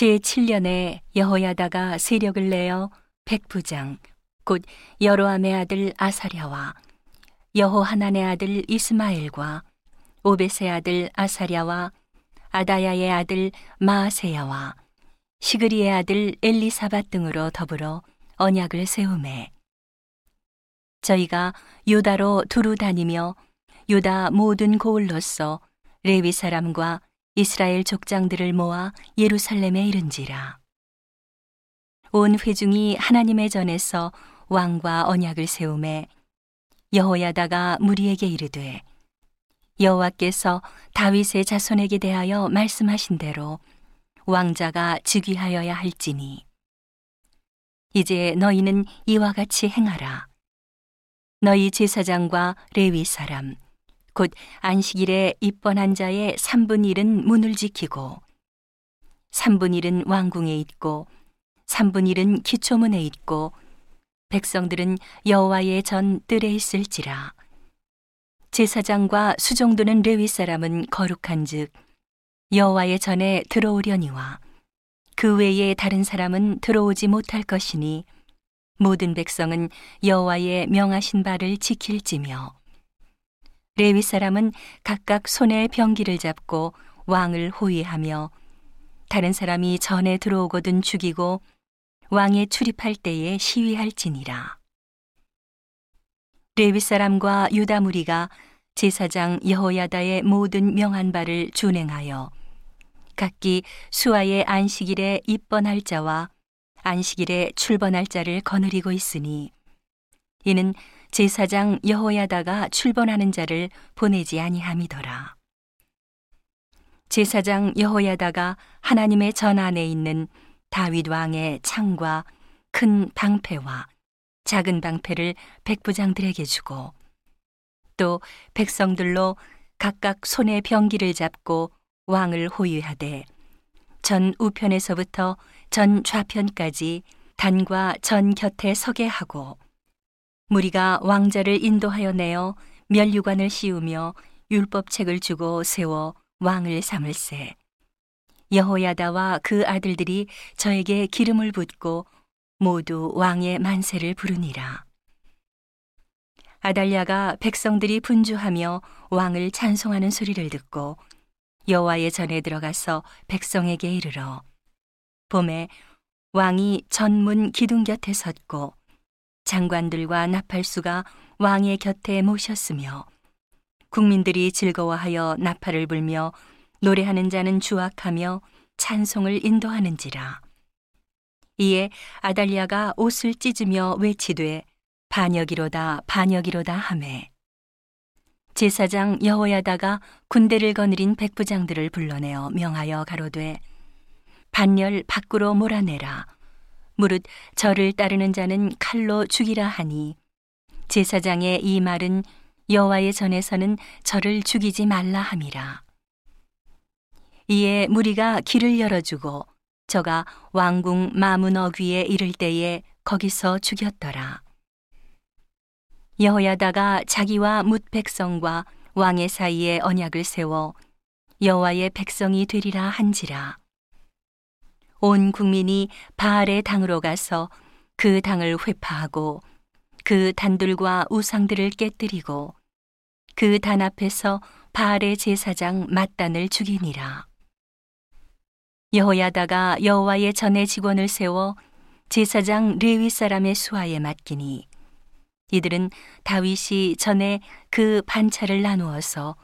제7년에 여호야다가 세력을 내어 백부장 곧 여로함의 아들 아사랴와 여호하난의 아들 이스마엘과 오베스의 아들 아사랴와 아다야의 아들 마아세야와 시그리의 아들 엘리사밧 등으로 더불어 언약을 세우매. 저희가 유다로 두루 다니며 유다 모든 고을로서 레위 사람과 이스라엘 족장들을 모아 예루살렘에 이른지라. 온 회중이 하나님의 전에서 왕과 언약을 세우매 여호야다가 무리에게 이르되 여호와께서 다윗의 자손에게 대하여 말씀하신 대로 왕자가 즉위하여야 할지니 이제 너희는 이와 같이 행하라 너희 제사장과 레위 사람 곧 안식일에 입번한 자의 3분 1은 문을 지키고 3분 1은 왕궁에 있고 3분 1은 기초문에 있고 백성들은 여호와의 전 뜰에 있을지라. 제사장과 수종도는 레위 사람은 거룩한즉 여호와의 전에 들어오려니와 그 외에 다른 사람은 들어오지 못할 것이니 모든 백성은 여호와의 명하신 바를 지킬지며 레위 사람은 각각 손에 병기를 잡고 왕을 호위하며 다른 사람이 전에 들어오거든 죽이고 왕에 출입할 때에 시위할지니라. 레위 사람과 유다 무리가 제사장 여호야다의 모든 명한 바를 준행하여 각기 수아의 안식일에 입번할 자와 안식일에 출번할 자를 거느리고 있으니 이는 제사장 여호야다가 출번하는 자를 보내지 아니함이더라. 제사장 여호야다가 하나님의 전 안에 있는 다윗 왕의 창과 큰 방패와 작은 방패를 백부장들에게 주고 또 백성들로 각각 손에 병기를 잡고 왕을 호위하되 전 우편에서부터 전 좌편까지 단과 전 곁에 서게 하고 무리가 왕자를 인도하여 내어 멸류관을 씌우며 율법책을 주고 세워 왕을 삼을세. 여호야다와 그 아들들이 저에게 기름을 붓고 모두 왕의 만세를 부르니라. 아달랴가 백성들이 분주하며 왕을 찬송하는 소리를 듣고 여호와의 전에 들어가서 백성에게 이르러 봄에 왕이 전문 기둥 곁에 섰고 장관들과 나팔수가 왕의 곁에 모셨으며 국민들이 즐거워하여 나팔을 불며 노래하는 자는 주악하며 찬송을 인도하는지라. 이에 아달랴가 옷을 찢으며 외치되 반역이로다 반역이로다 하매. 제사장 여호야다가 군대를 거느린 백부장들을 불러내어 명하여 가로되 반열 밖으로 몰아내라 무릇 저를 따르는 자는 칼로 죽이라 하니 제사장의 이 말은 여호와의 전에서는 저를 죽이지 말라 함이라 이에 무리가 길을 열어주고 저가 왕궁 마문 어귀에 이를 때에 거기서 죽였더라. 여호야다가 자기와 뭇 백성과 왕의 사이에 언약을 세워 여호와의 백성이 되리라 한지라. 온 국민이 바알의 당으로 가서 그 당을 회파하고 그 단들과 우상들을 깨뜨리고 그 단 앞에서 바알의 제사장 mat단을 죽이니라. 여호야다가 여호와의 전에 직원을 세워 제사장 레위 사람의 수하에 맡기니 이들은 다윗이 전에 그 반차를 나누어서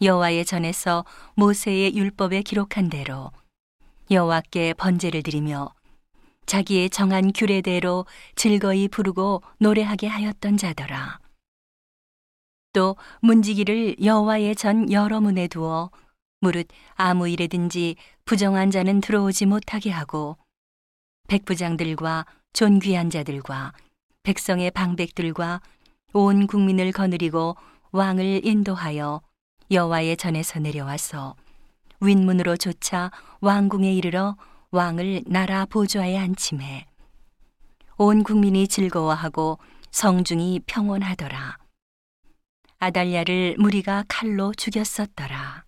여호와의 전에서 모세의 율법에 기록한 대로 여호와께 번제를 드리며 자기의 정한 규례대로 즐거이 부르고 노래하게 하였던 자더라. 또 문지기를 여호와의 전 여러 문에 두어 무릇 아무 일에든지 부정한 자는 들어오지 못하게 하고 백부장들과 존귀한 자들과 백성의 방백들과 온 국민을 거느리고 왕을 인도하여 여호와의 전에서 내려와서 윗문으로 조차 왕궁에 이르러 왕을 나라 보좌에 앉힘해 온 국민이 즐거워하고 성중이 평온하더라. 아달랴를 무리가 칼로 죽였었더라.